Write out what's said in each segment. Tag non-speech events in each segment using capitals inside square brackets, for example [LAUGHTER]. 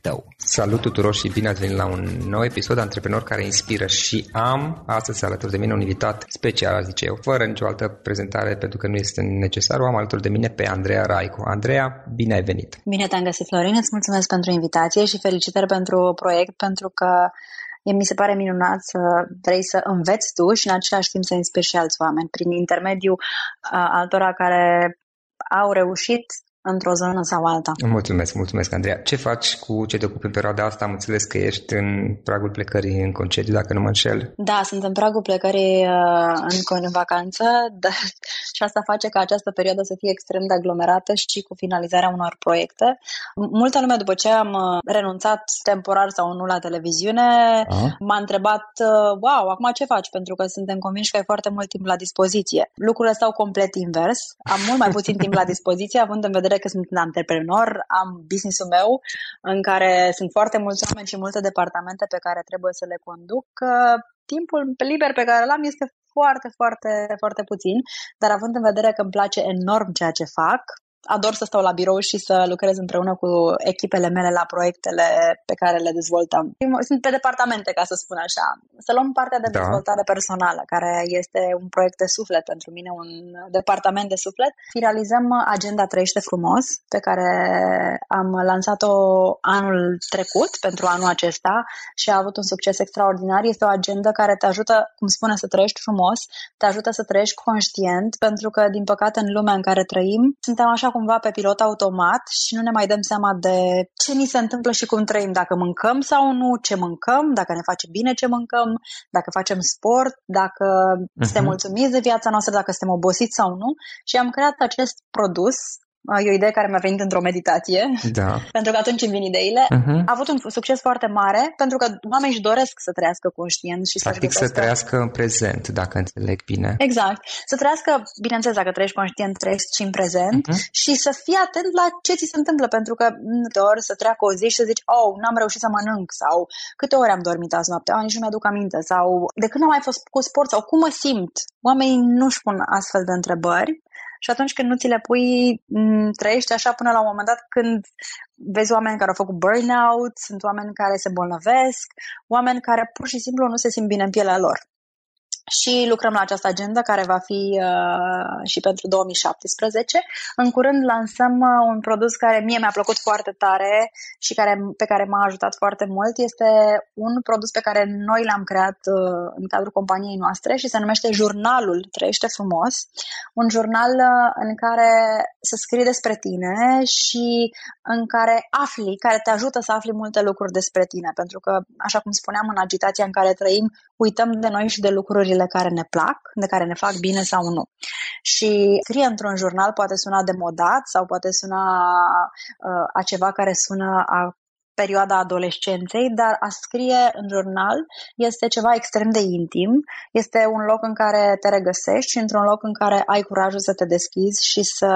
tău. Salut tuturor și bine ați venit la un nou episod de Antreprenor care inspiră și am astăzi alături de mine un invitat special, zice eu, fără nicio altă prezentare pentru că nu este necesar, o am alături de mine pe Andreea Raicu. Andreea, bine ai venit! Bine te-am găsit, Florin, îți mulțumesc pentru invitație și felicitări pentru proiect, pentru că mi se pare minunat să vrei să înveți tu și în același timp să inspiri și alți oameni prin intermediul altora care au reușit într-o zonă sau alta. Mulțumesc, mulțumesc, Andreea. Ce faci cu ce te ocupi în perioada asta? Am înțeles că ești în pragul plecării în concediu, dacă nu mă înșel. Da, sunt în pragul plecării uh, în, în vacanță [LAUGHS] dar, și asta face ca această perioadă să fie extrem de aglomerată și cu finalizarea unor proiecte. Multă lume, după ce am uh, renunțat temporar sau nu la televiziune, Aha. m-a întrebat, uh, wow, acum ce faci? Pentru că suntem convinși că ai foarte mult timp la dispoziție. Lucrurile stau complet invers. Am mult mai puțin timp la dispoziție, având în vedere vedere că sunt un antreprenor, am business-ul meu în care sunt foarte mulți oameni și multe departamente pe care trebuie să le conduc. Timpul liber pe care l-am este foarte, foarte, foarte puțin, dar având în vedere că îmi place enorm ceea ce fac, ador să stau la birou și să lucrez împreună cu echipele mele la proiectele pe care le dezvoltăm. Sunt pe departamente, ca să spun așa. Să luăm partea de da. dezvoltare personală, care este un proiect de suflet pentru mine, un departament de suflet. Finalizăm agenda Trăiește frumos, pe care am lansat-o anul trecut, pentru anul acesta, și a avut un succes extraordinar. Este o agenda care te ajută, cum spune, să trăiești frumos, te ajută să trăiești conștient, pentru că, din păcate, în lumea în care trăim, suntem așa cumva pe pilot automat și nu ne mai dăm seama de ce ni se întâmplă și cum trăim, dacă mâncăm sau nu, ce mâncăm, dacă ne face bine ce mâncăm, dacă facem sport, dacă uh-huh. suntem mulțumiți de viața noastră, dacă suntem obosiți sau nu. Și am creat acest produs E o idee care mi-a venit într-o meditație, da. [LAUGHS] pentru că atunci îmi vin ideile. Uh-huh. A avut un succes foarte mare, pentru că oamenii își doresc să trăiască conștient și Practic să trăiască în prezent, dacă înțeleg bine. Exact. Să trăiască, bineînțeles, dacă trăiești conștient, trăiești și în prezent uh-huh. și să fii atent la ce ți se întâmplă, pentru că de ori să treacă o zi și să zici, oh, n-am reușit să mănânc, sau câte ore am dormit azi noapte, oh, nici nu mi-aduc aminte, sau de când am mai fost cu sport, sau cum mă simt. Oamenii nu-și pun astfel de întrebări și atunci când nu ți le pui, trăiești așa până la un moment dat când vezi oameni care au făcut burnout, sunt oameni care se bolnăvesc, oameni care pur și simplu nu se simt bine în pielea lor și lucrăm la această agenda care va fi uh, și pentru 2017. În curând lansăm uh, un produs care mie mi-a plăcut foarte tare și care, pe care m-a ajutat foarte mult. Este un produs pe care noi l-am creat uh, în cadrul companiei noastre și se numește Jurnalul Trăiește Frumos. Un jurnal uh, în care să scrii despre tine și în care afli, care te ajută să afli multe lucruri despre tine. Pentru că, așa cum spuneam, în agitația în care trăim, uităm de noi și de lucrurile care ne plac, de care ne fac bine sau nu. Și scrie într-un jurnal poate suna demodat sau poate suna uh, a ceva care sună a perioada adolescenței, dar a scrie în jurnal este ceva extrem de intim, este un loc în care te regăsești și într-un loc în care ai curajul să te deschizi și să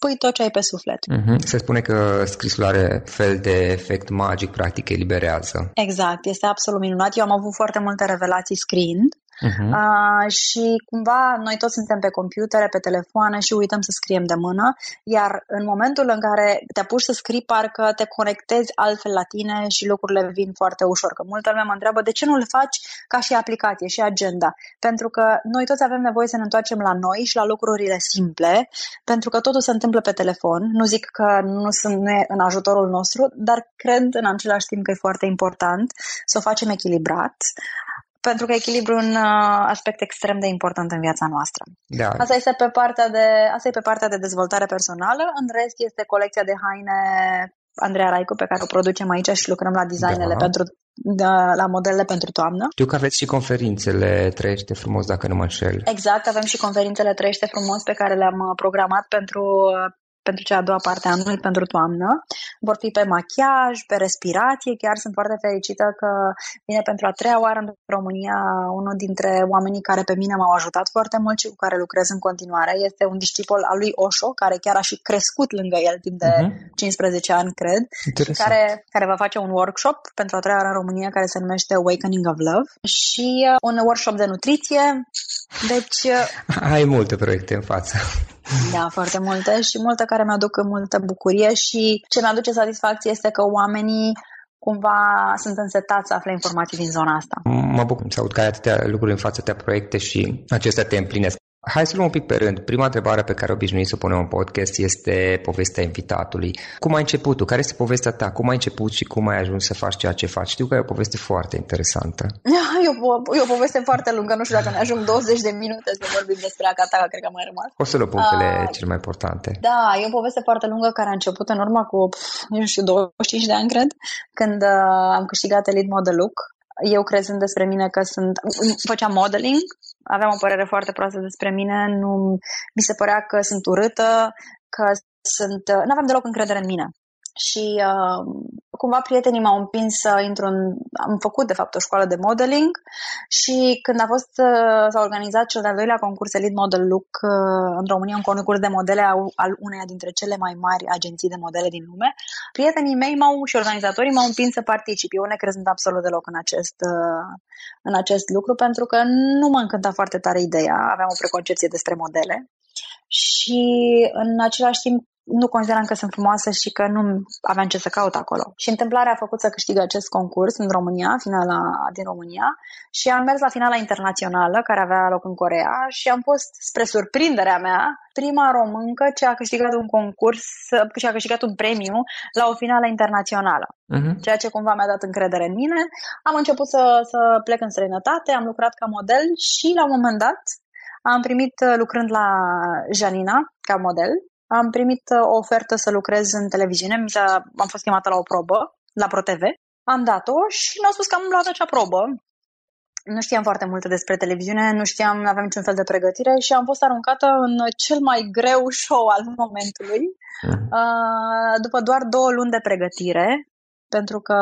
pui tot ce ai pe suflet. Mm-hmm. Se spune că scrisul are fel de efect magic, practic eliberează. Exact, este absolut minunat. Eu am avut foarte multe revelații scriind Uh-huh. Uh, și cumva noi toți suntem pe computere, pe telefoane și uităm să scriem de mână, iar în momentul în care te apuci să scrii, parcă te conectezi altfel la tine și lucrurile vin foarte ușor. Că multă lume mă întreabă de ce nu le faci ca și aplicație, și agenda. Pentru că noi toți avem nevoie să ne întoarcem la noi și la lucrurile simple, pentru că totul se întâmplă pe telefon. Nu zic că nu sunt în ajutorul nostru, dar cred în același timp că e foarte important să o facem echilibrat pentru că echilibru un uh, aspect extrem de important în viața noastră. Da. Asta este pe partea de, asta e pe partea de dezvoltare personală, în rest este colecția de haine Andreea Raicu pe care o producem aici și lucrăm la designele da. pentru da, la modelele pentru toamnă. Știu că aveți și conferințele Trăiește frumos, dacă nu mă înșel. Exact, avem și conferințele Trăiește frumos pe care le-am uh, programat pentru pentru cea a doua parte a anului, pentru toamnă. Vor fi pe machiaj, pe respirație. Chiar sunt foarte fericită că vine pentru a treia oară în România unul dintre oamenii care pe mine m-au ajutat foarte mult și cu care lucrez în continuare. Este un discipol al lui Osho, care chiar a și crescut lângă el timp de uh-huh. Mhm. 15 ani, cred, și care, care va face un workshop pentru a treia oară în România care se numește Awakening of Love și uh, un workshop de nutriție. Deci... Uh, Ai multe proiecte în față. Da, foarte multe și multe care mi-aduc multă bucurie și ce mi-aduce satisfacție este că oamenii cumva sunt însetați să afle informații din zona asta. Mă bucur să aud că ai atâtea lucruri în față, atâtea proiecte și acestea te împlinesc. Hai să luăm un pic pe rând. Prima întrebare pe care obișnuit să o punem în podcast este povestea invitatului. Cum ai început tu? Care este povestea ta? Cum ai început și cum ai ajuns să faci ceea ce faci? Știu că e o poveste foarte interesantă. [LAUGHS] E o, e o poveste foarte lungă. Nu știu dacă ne ajung 20 de minute să vorbim despre Akata, cred că mai rămas. O să luăm punctele uh, cele mai importante. Da, e o poveste foarte lungă care a început în urmă cu, nu știu, 25 de ani, cred, când uh, am câștigat Elite Model Look eu crezând despre mine că sunt... Făceam modeling, aveam o părere foarte proastă despre mine, nu mi se părea că sunt urâtă, că sunt... Nu aveam deloc încredere în mine și uh, cumva prietenii m-au împins să intru în... Am făcut, de fapt, o școală de modeling și când a fost, uh, s-a organizat cel de-al doilea concurs Elite Model Look uh, în România, un concurs de modele al uneia dintre cele mai mari agenții de modele din lume, prietenii mei m-au și organizatorii m-au împins să particip. Eu ne crezând absolut deloc în acest, uh, în acest lucru pentru că nu mă încânta foarte tare ideea, aveam o preconcepție despre modele și în același timp nu consideram că sunt frumoasă și că nu aveam ce să caut acolo. Și întâmplarea a făcut să câștig acest concurs în România, finala din România, și am mers la finala internațională care avea loc în Corea și am fost, spre surprinderea mea, prima româncă ce a câștigat un concurs și a câștigat un premiu la o finală internațională. Uh-huh. Ceea ce cumva mi-a dat încredere în mine. Am început să, să plec în străinătate, am lucrat ca model și la un moment dat am primit lucrând la Janina ca model am primit uh, o ofertă să lucrez în televiziune, mi s-a, am fost chemată la o probă, la ProTV, am dat-o și mi-au spus că am luat acea probă. Nu știam foarte multe despre televiziune, nu știam, nu aveam niciun fel de pregătire și am fost aruncată în cel mai greu show al momentului, mhm. uh, după doar două luni de pregătire, pentru că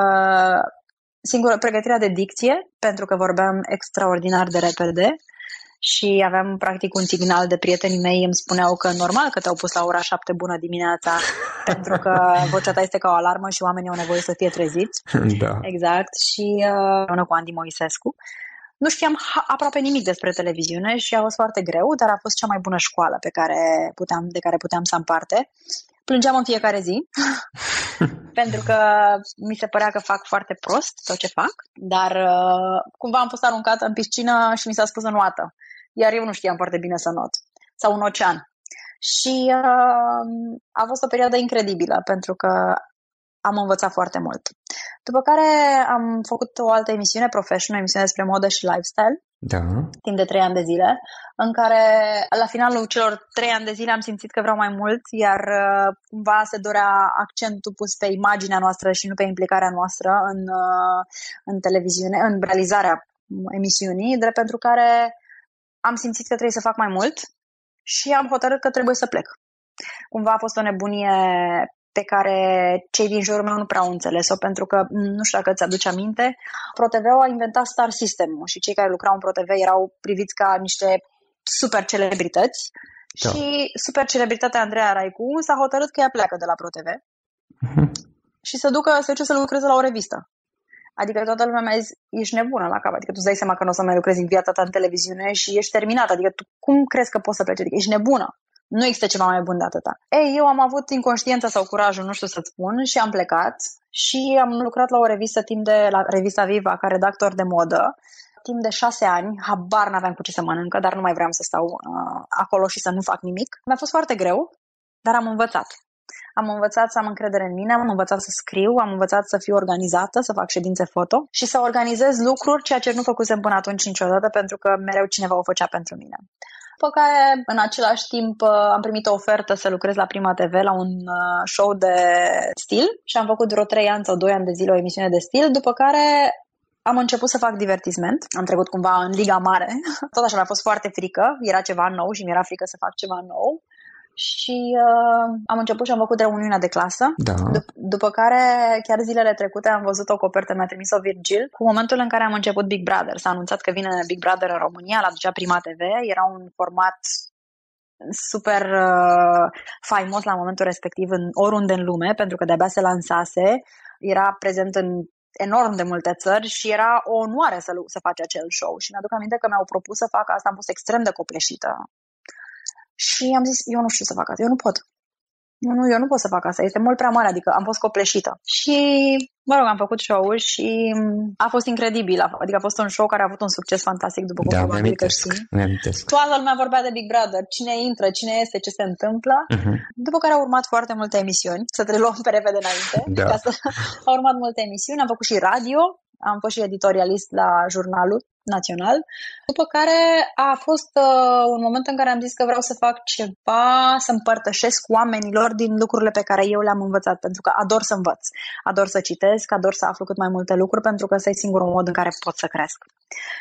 singură pregătirea de dicție, pentru că vorbeam extraordinar de repede, și aveam practic un signal de prietenii mei, îmi spuneau că normal că te-au pus la ora 7 bună dimineața, [LAUGHS] pentru că vocea ta este ca o alarmă și oamenii au nevoie să fie treziți. [LAUGHS] Da. Exact. Și uh, cu Andy Moisescu. Nu știam aproape nimic despre televiziune și a fost foarte greu, dar a fost cea mai bună școală pe care puteam, de care puteam să am parte. Plângeam în fiecare zi, [LAUGHS] pentru că mi se părea că fac foarte prost tot ce fac, dar uh, cumva am fost aruncată în piscină și mi s-a spus în oată iar eu nu știam foarte bine să not, sau un ocean. Și uh, a fost o perioadă incredibilă, pentru că am învățat foarte mult. După care am făcut o altă emisiune professional, o emisiune despre modă și lifestyle, da. timp de trei ani de zile, în care la finalul celor trei ani de zile am simțit că vreau mai mult, iar uh, cumva se dorea accentul pus pe imaginea noastră și nu pe implicarea noastră în, uh, în televiziune, în realizarea emisiunii, drept pentru care am simțit că trebuie să fac mai mult și am hotărât că trebuie să plec. Cumva a fost o nebunie pe care cei din jurul meu nu prea au înțeles-o, pentru că, nu știu dacă îți aduce aminte, ProTV a inventat Star system și cei care lucrau în ProTV erau priviți ca niște super celebrități da. și super celebritatea Andreea Raicu s-a hotărât că ea pleacă de la ProTV uh-huh. și să ducă, să duce să lucreze la o revistă. Adică toată lumea mi-a zis, ești nebună la cap, adică tu îți dai seama că nu o să mai lucrezi în viața ta în televiziune și ești terminat, adică tu cum crezi că poți să pleci, adică ești nebună. Nu există ceva mai bun de atâta. Ei, eu am avut inconștiența sau curajul, nu știu să-ți spun, și am plecat și am lucrat la o revistă timp de, la revista Viva, ca redactor de modă, timp de șase ani, habar n-aveam cu ce să mănâncă, dar nu mai vreau să stau uh, acolo și să nu fac nimic. Mi-a fost foarte greu, dar am învățat. Am învățat să am încredere în mine, am învățat să scriu, am învățat să fiu organizată, să fac ședințe foto și să organizez lucruri, ceea ce nu făcusem până atunci niciodată, pentru că mereu cineva o făcea pentru mine. După care, în același timp, am primit o ofertă să lucrez la Prima TV la un uh, show de stil și am făcut vreo 3 ani sau 2 ani de zile o emisiune de stil, după care am început să fac divertisment, am trecut cumva în liga mare, [LAUGHS] tot așa mi-a fost foarte frică, era ceva nou și mi-era frică să fac ceva nou și uh, am început și am făcut reuniunea de clasă. Da. Dup- după care, chiar zilele trecute, am văzut o copertă, mi-a trimis-o Virgil, cu momentul în care am început Big Brother. S-a anunțat că vine Big Brother în România, l-a ducea Prima TV, era un format super uh, faimos la momentul respectiv în oriunde în lume, pentru că de-abia se lansase, era prezent în enorm de multe țări și era o onoare să, să faci acel show. Și mi-aduc aminte că mi-au propus să fac asta, am fost extrem de copleșită și am zis, eu nu știu să fac asta, eu nu pot. Nu, nu, eu nu pot să fac asta, este mult prea mare, adică am fost copleșită. Și, mă rog, am făcut show-ul și a fost incredibil, adică a fost un show care a avut un succes fantastic, după cum da, probabil că știi. Mi-amintesc. Toată lumea vorbea de Big Brother, cine intră, cine este, ce se întâmplă. Uh-huh. După care au urmat foarte multe emisiuni, să te luăm pe repede înainte. Da. Ca să... [LAUGHS] au urmat multe emisiuni, am făcut și radio, am fost și editorialist la jurnalul național, după care a fost uh, un moment în care am zis că vreau să fac ceva, să împărtășesc oamenilor din lucrurile pe care eu le-am învățat, pentru că ador să învăț, ador să citesc, ador să aflu cât mai multe lucruri, pentru că ăsta e singurul mod în care pot să cresc.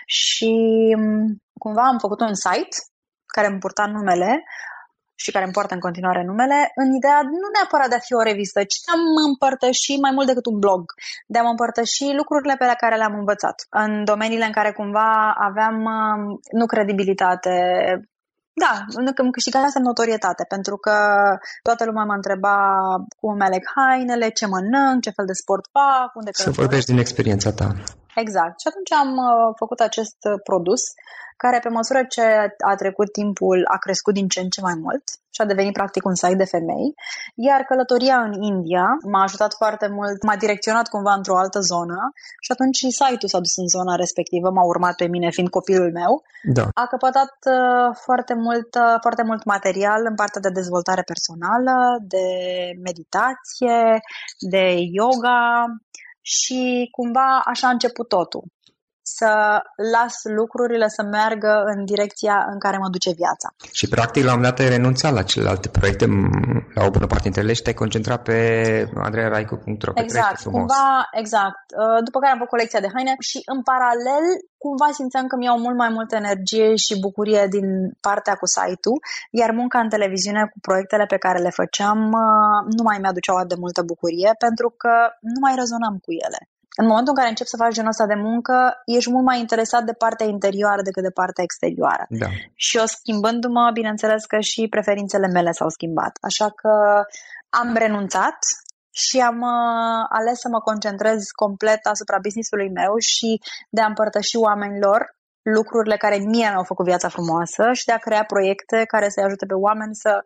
Și um, cumva am făcut un site care îmi purta numele, și care îmi poartă în continuare numele, în ideea nu neapărat de a fi o revistă, ci de a mă împărtăși mai mult decât un blog, de a mă împărtăși lucrurile pe care le-am învățat, în domeniile în care cumva aveam um, nu credibilitate, da, îmi câștigasem notorietate, pentru că toată lumea mă întreba cum îmi aleg hainele, ce mănânc, ce fel de sport fac, unde Să vorbești din experiența ta. Exact. Și atunci am uh, făcut acest uh, produs care pe măsură ce a trecut timpul a crescut din ce în ce mai mult și a devenit practic un site de femei, iar călătoria în India m-a ajutat foarte mult, m-a direcționat cumva într-o altă zonă și atunci și site-ul s-a dus în zona respectivă, m-a urmat pe mine fiind copilul meu. Da. A căpătat uh, foarte mult, uh, foarte mult material în partea de dezvoltare personală, de meditație, de yoga și cumva așa a început totul să las lucrurile să meargă în direcția în care mă duce viața. Și practic la un moment dat ai renunțat la celelalte proiecte, la o bună parte dintre ele și te-ai concentrat pe andrearaicu.ro Exact, cumva, exact. Uh, după care am făcut colecția de haine și în paralel cumva simțeam că mi-au mult mai multă energie și bucurie din partea cu site-ul, iar munca în televiziune cu proiectele pe care le făceam uh, nu mai mi-aduceau atât de multă bucurie pentru că nu mai rezonam cu ele în momentul în care începi să faci genul ăsta de muncă, ești mult mai interesat de partea interioară decât de partea exterioară. Da. Și eu schimbându-mă, bineînțeles că și preferințele mele s-au schimbat. Așa că am renunțat și am uh, ales să mă concentrez complet asupra businessului meu și de a împărtăși oamenilor lucrurile care mie mi-au făcut viața frumoasă și de a crea proiecte care să-i ajute pe oameni să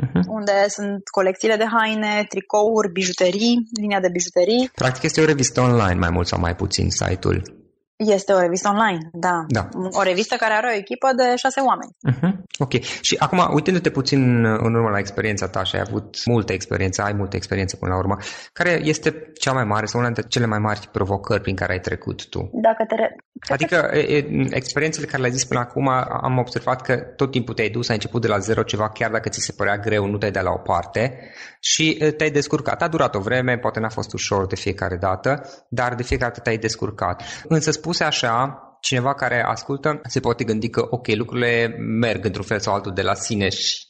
uh-huh. unde sunt colecțiile de haine, tricouri, bijuterii, linia de bijuterii. Practic este o revistă online, mai mult sau mai puțin, site-ul. Este o revistă online, da. da. O revistă care are o echipă de șase oameni. Uh-huh. Ok. Și acum, uitându-te puțin în urmă la experiența ta și ai avut multă experiență, ai multă experiență până la urmă, care este cea mai mare sau una dintre cele mai mari provocări prin care ai trecut tu? Dacă te re- Adică e, experiențele care le-ai zis până acum, am observat că tot timpul te-ai dus, ai început de la zero ceva, chiar dacă ți se părea greu, nu te-ai dat la o parte și te-ai descurcat. A durat o vreme, poate n-a fost ușor de fiecare dată, dar de fiecare dată te-ai descurcat. Însă spuse așa, cineva care ascultă se poate gândi că, ok, lucrurile merg într-un fel sau altul de la sine și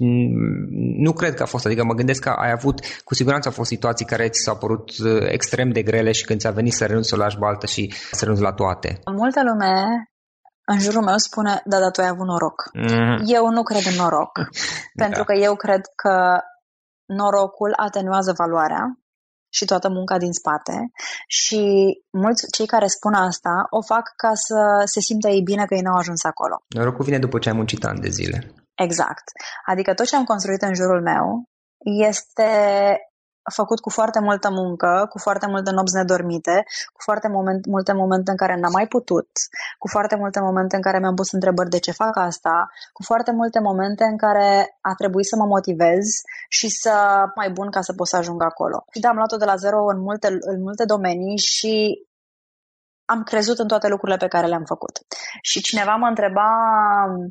nu cred că a fost. Adică mă gândesc că ai avut, cu siguranță au fost situații care ți s-au părut extrem de grele și când ți-a venit să renunți să o lași baltă și să renunți la toate. Multă lume în jurul meu spune, da, da, tu ai avut noroc. Mm-hmm. Eu nu cred în noroc, [LAUGHS] pentru da. că eu cred că norocul atenuează valoarea și toată munca din spate și mulți cei care spun asta o fac ca să se simtă ei bine că ei n-au ajuns acolo. Norocul vine după ce ai muncit ani de zile. Exact. Adică tot ce am construit în jurul meu este făcut cu foarte multă muncă, cu foarte multe nopți nedormite, cu foarte moment, multe momente în care n-am mai putut, cu foarte multe momente în care mi-am pus întrebări de ce fac asta, cu foarte multe momente în care a trebuit să mă motivez și să mai bun ca să pot să ajung acolo. Și da, am luat-o de la zero în multe, în multe domenii și am crezut în toate lucrurile pe care le-am făcut. Și cineva mă întreba,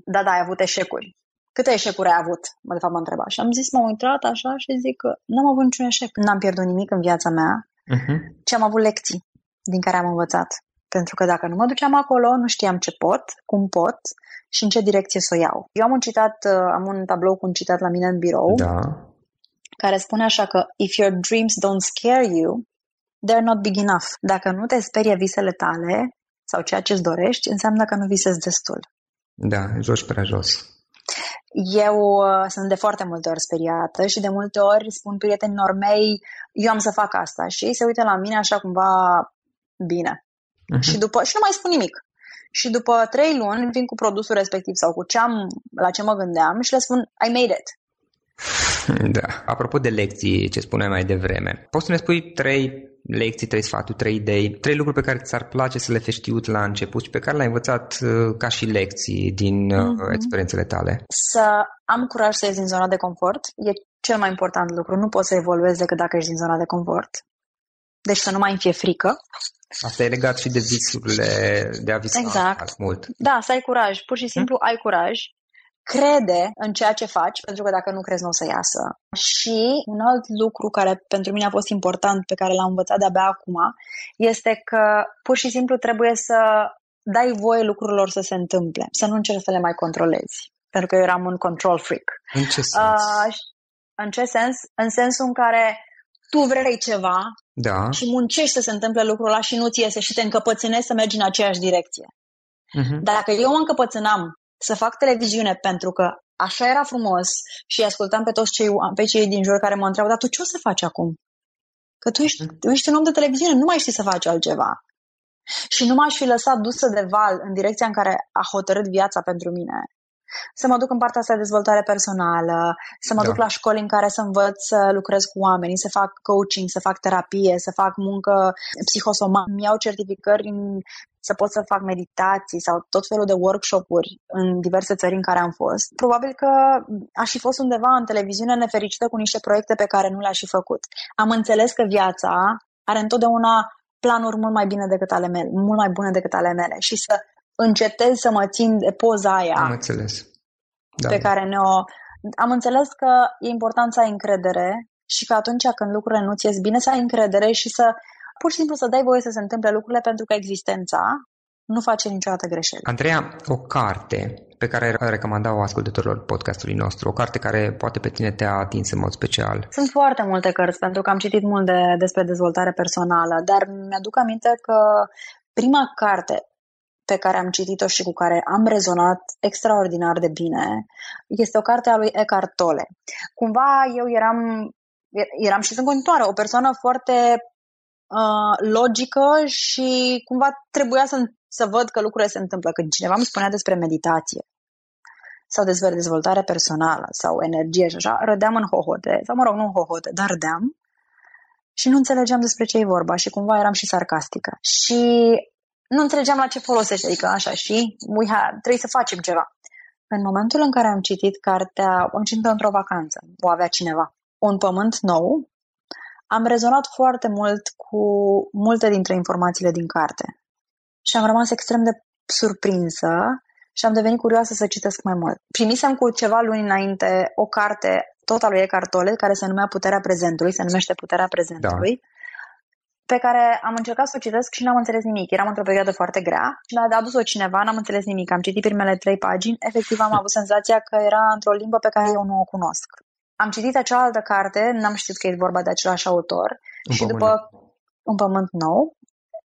da, da, ai avut eșecuri câte eșecuri ai avut? Mă, de fapt, mă întreba. Și am zis, m-am uitat așa și zic că n-am avut niciun eșec. N-am pierdut nimic în viața mea, uh-huh. ci am avut lecții din care am învățat. Pentru că dacă nu mă duceam acolo, nu știam ce pot, cum pot și în ce direcție să o iau. Eu am un citat, uh, am un tablou cu un citat la mine în birou, da. care spune așa că if your dreams don't scare you, they're not big enough. Dacă nu te sperie visele tale sau ceea ce îți dorești, înseamnă că nu visezi destul. Da, joci prea jos. Eu uh, sunt de foarte multe ori speriată și de multe ori spun prietenilor mei, eu am să fac asta și ei se uită la mine așa cumva bine. Uh-huh. Și, după, și nu mai spun nimic. Și după trei luni vin cu produsul respectiv sau cu ce am, la ce mă gândeam și le spun I made it. [LAUGHS] Da. Apropo de lecții, ce spuneai mai devreme, poți să ne spui trei lecții, trei sfaturi, trei idei, trei lucruri pe care ți-ar place să le fi știut la început și pe care le-ai învățat uh, ca și lecții din mm-hmm. experiențele tale? Să am curaj să ies din zona de confort e cel mai important lucru. Nu poți să evoluezi decât dacă ești din zona de confort. Deci să nu mai îmi fie frică. Asta e legat și de visurile, de a visa exact. mult. Da, să ai curaj. Pur și simplu hmm? ai curaj crede în ceea ce faci, pentru că dacă nu crezi, nu o să iasă. Și un alt lucru care pentru mine a fost important, pe care l-am învățat de-abia acum, este că pur și simplu trebuie să dai voie lucrurilor să se întâmple, să nu încerci să le mai controlezi. Pentru că eu eram un control freak. În ce sens? Uh, în ce sens? În sensul în care tu vrei ceva da. și muncești să se întâmple lucrul ăla și nu-ți iese și te încăpățânezi să mergi în aceeași direcție. Uh-huh. Dacă eu mă încăpățânam să fac televiziune pentru că așa era frumos și ascultam pe toți cei, pe cei din jur care mă întreabă, dar tu ce o să faci acum? Că tu ești, tu ești un om de televiziune, nu mai știi să faci altceva. Și nu m-aș fi lăsat dusă de val în direcția în care a hotărât viața pentru mine. Să mă duc în partea asta de dezvoltare personală, să mă da. duc la școli în care să învăț să lucrez cu oamenii, să fac coaching, să fac terapie, să fac muncă psihosomatică, îmi iau certificări în să pot să fac meditații sau tot felul de workshop-uri în diverse țări în care am fost. Probabil că aș fi fost undeva în televiziune nefericită cu niște proiecte pe care nu le-aș fi făcut. Am înțeles că viața are întotdeauna planuri mult mai bine decât ale mele, mult mai bune decât ale mele și să încetez să mă țin de poza aia Am înțeles. Da. pe care ne-o... Am înțeles că e important să ai încredere și că atunci când lucrurile nu ți ies bine, să ai încredere și să pur și simplu să dai voie să se întâmple lucrurile pentru că existența nu face niciodată greșeli. Andreea, o carte pe care ai recomanda-o ascultătorilor podcastului nostru, o carte care poate pe tine te-a atins în mod special? Sunt foarte multe cărți, pentru că am citit mult de, despre dezvoltare personală, dar mi-aduc aminte că prima carte pe care am citit-o și cu care am rezonat extraordinar de bine este o carte a lui Eckhart Tolle. Cumva eu eram, eram și în continuare o persoană foarte uh, logică și cumva trebuia să, să văd că lucrurile se întâmplă. Când cineva îmi spunea despre meditație sau despre dezvoltare personală sau energie și așa, rădeam în hohote, sau mă rog, nu în hohote, dar râdeam și nu înțelegeam despre ce e vorba și cumva eram și sarcastică. Și nu înțelegeam la ce folosește, adică așa, și we have, trebuie să facem ceva. În momentul în care am citit cartea, am citit într-o vacanță, o avea cineva, Un pământ nou, am rezonat foarte mult cu multe dintre informațiile din carte. Și am rămas extrem de surprinsă și am devenit curioasă să citesc mai mult. Primisem cu ceva luni înainte o carte tot a lui Eckhart Tolle, care se numea Puterea Prezentului, se numește Puterea Prezentului, da. pe care am încercat să o citesc și n-am înțeles nimic. Eram într-o perioadă foarte grea și mi-a adus-o cineva, n-am înțeles nimic. Am citit primele trei pagini, efectiv am [LAUGHS] avut senzația că era într-o limbă pe care eu nu o cunosc. Am citit cealaltă carte, n-am știut că e vorba de același autor un și pământ. după Un pământ nou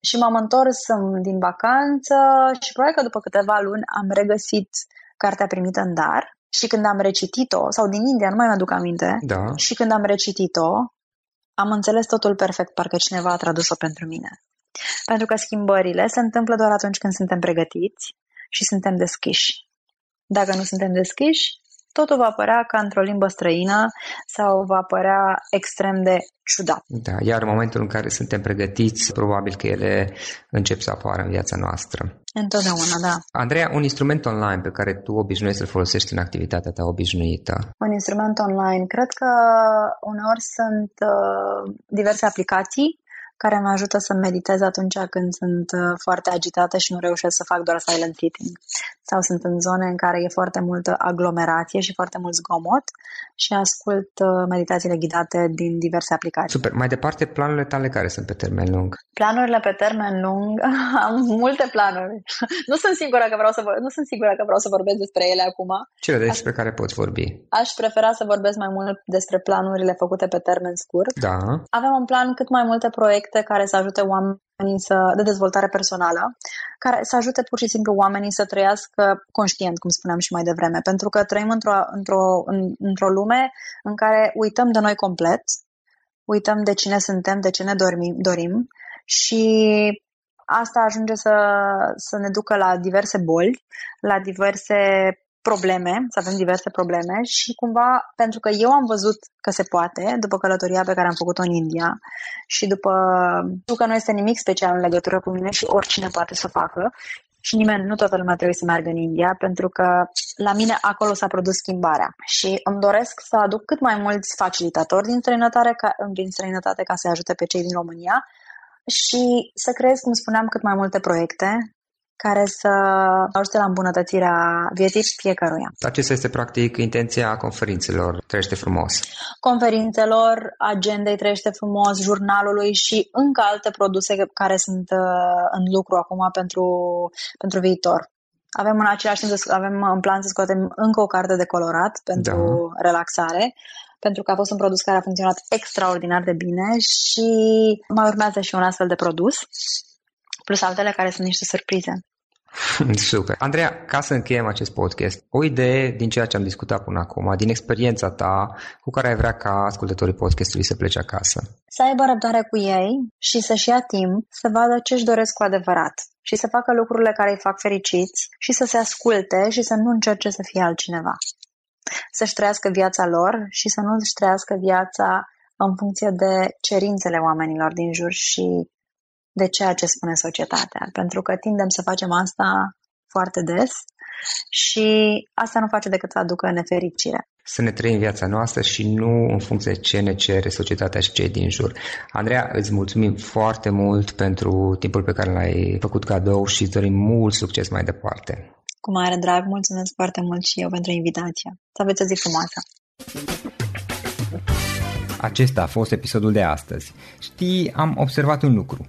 și m-am întors din vacanță și probabil că după câteva luni am regăsit cartea primită în dar și când am recitit-o, sau din India, nu mai mi-aduc aminte, da. și când am recitit-o, am înțeles totul perfect, parcă cineva a tradus-o pentru mine. Pentru că schimbările se întâmplă doar atunci când suntem pregătiți și suntem deschiși. Dacă nu suntem deschiși, totul va părea ca într-o limbă străină sau va părea extrem de ciudat. Da, iar în momentul în care suntem pregătiți, probabil că ele încep să apară în viața noastră. Întotdeauna, da. Andreea, un instrument online pe care tu obișnuiești să-l folosești în activitatea ta obișnuită? Un instrument online. Cred că uneori sunt uh, diverse aplicații care mă ajută să meditez atunci când sunt uh, foarte agitată și nu reușesc să fac doar silent sitting. Sau sunt în zone în care e foarte multă aglomerație și foarte mult zgomot și ascult uh, meditațiile ghidate din diverse aplicații. Super. Mai departe, planurile tale care sunt pe termen lung? Planurile pe termen lung? [LAUGHS] Am multe planuri. [LAUGHS] nu sunt sigură că vreau să, vor... nu sunt sigură că vreau să vorbesc despre ele acum. Cele despre aș... care poți vorbi? Aș prefera să vorbesc mai mult despre planurile făcute pe termen scurt. Da. Avem un plan cât mai multe proiecte proiecte care să ajute oamenii să, de dezvoltare personală, care să ajute pur și simplu oamenii să trăiască conștient, cum spuneam și mai devreme, pentru că trăim într-o, într-o, în, într-o lume în care uităm de noi complet, uităm de cine suntem, de ce ne dormim, dorim și asta ajunge să, să ne ducă la diverse boli, la diverse probleme, să avem diverse probleme și cumva pentru că eu am văzut că se poate după călătoria pe care am făcut-o în India și după știu că nu este nimic special în legătură cu mine și oricine poate să o facă și nimeni, nu toată lumea trebuie să meargă în India pentru că la mine acolo s-a produs schimbarea. Și îmi doresc să aduc cât mai mulți facilitatori din străinătate ca, din străinătate ca să ajute pe cei din România și să creez, cum spuneam, cât mai multe proiecte care să ajute la îmbunătățirea vieții fiecăruia. Acesta este practic intenția conferințelor Trăiește frumos. Conferințelor, agendei Trăiește frumos, jurnalului și încă alte produse care sunt uh, în lucru acum pentru, pentru viitor. Avem în același timp, avem în plan să scoatem încă o carte de colorat pentru da. relaxare, pentru că a fost un produs care a funcționat extraordinar de bine și mai urmează și un astfel de produs plus altele care sunt niște surprize. [LAUGHS] Super. Andreea, ca să încheiem acest podcast, o idee din ceea ce am discutat până acum, din experiența ta cu care ai vrea ca ascultătorii podcastului să plece acasă. Să aibă răbdare cu ei și să-și ia timp să vadă ce își doresc cu adevărat și să facă lucrurile care îi fac fericiți și să se asculte și să nu încerce să fie altcineva. Să-și trăiască viața lor și să nu își trăiască viața în funcție de cerințele oamenilor din jur și de ceea ce spune societatea, pentru că tindem să facem asta foarte des și asta nu face decât să aducă nefericire. Să ne trăim viața noastră și nu în funcție de ce ne cere societatea și cei din jur. Andreea, îți mulțumim foarte mult pentru timpul pe care l-ai făcut cadou și îți dorim mult succes mai departe. Cu mare drag, mulțumesc foarte mult și eu pentru invitația. Să aveți o zi frumoasă! Acesta a fost episodul de astăzi. Știi, am observat un lucru.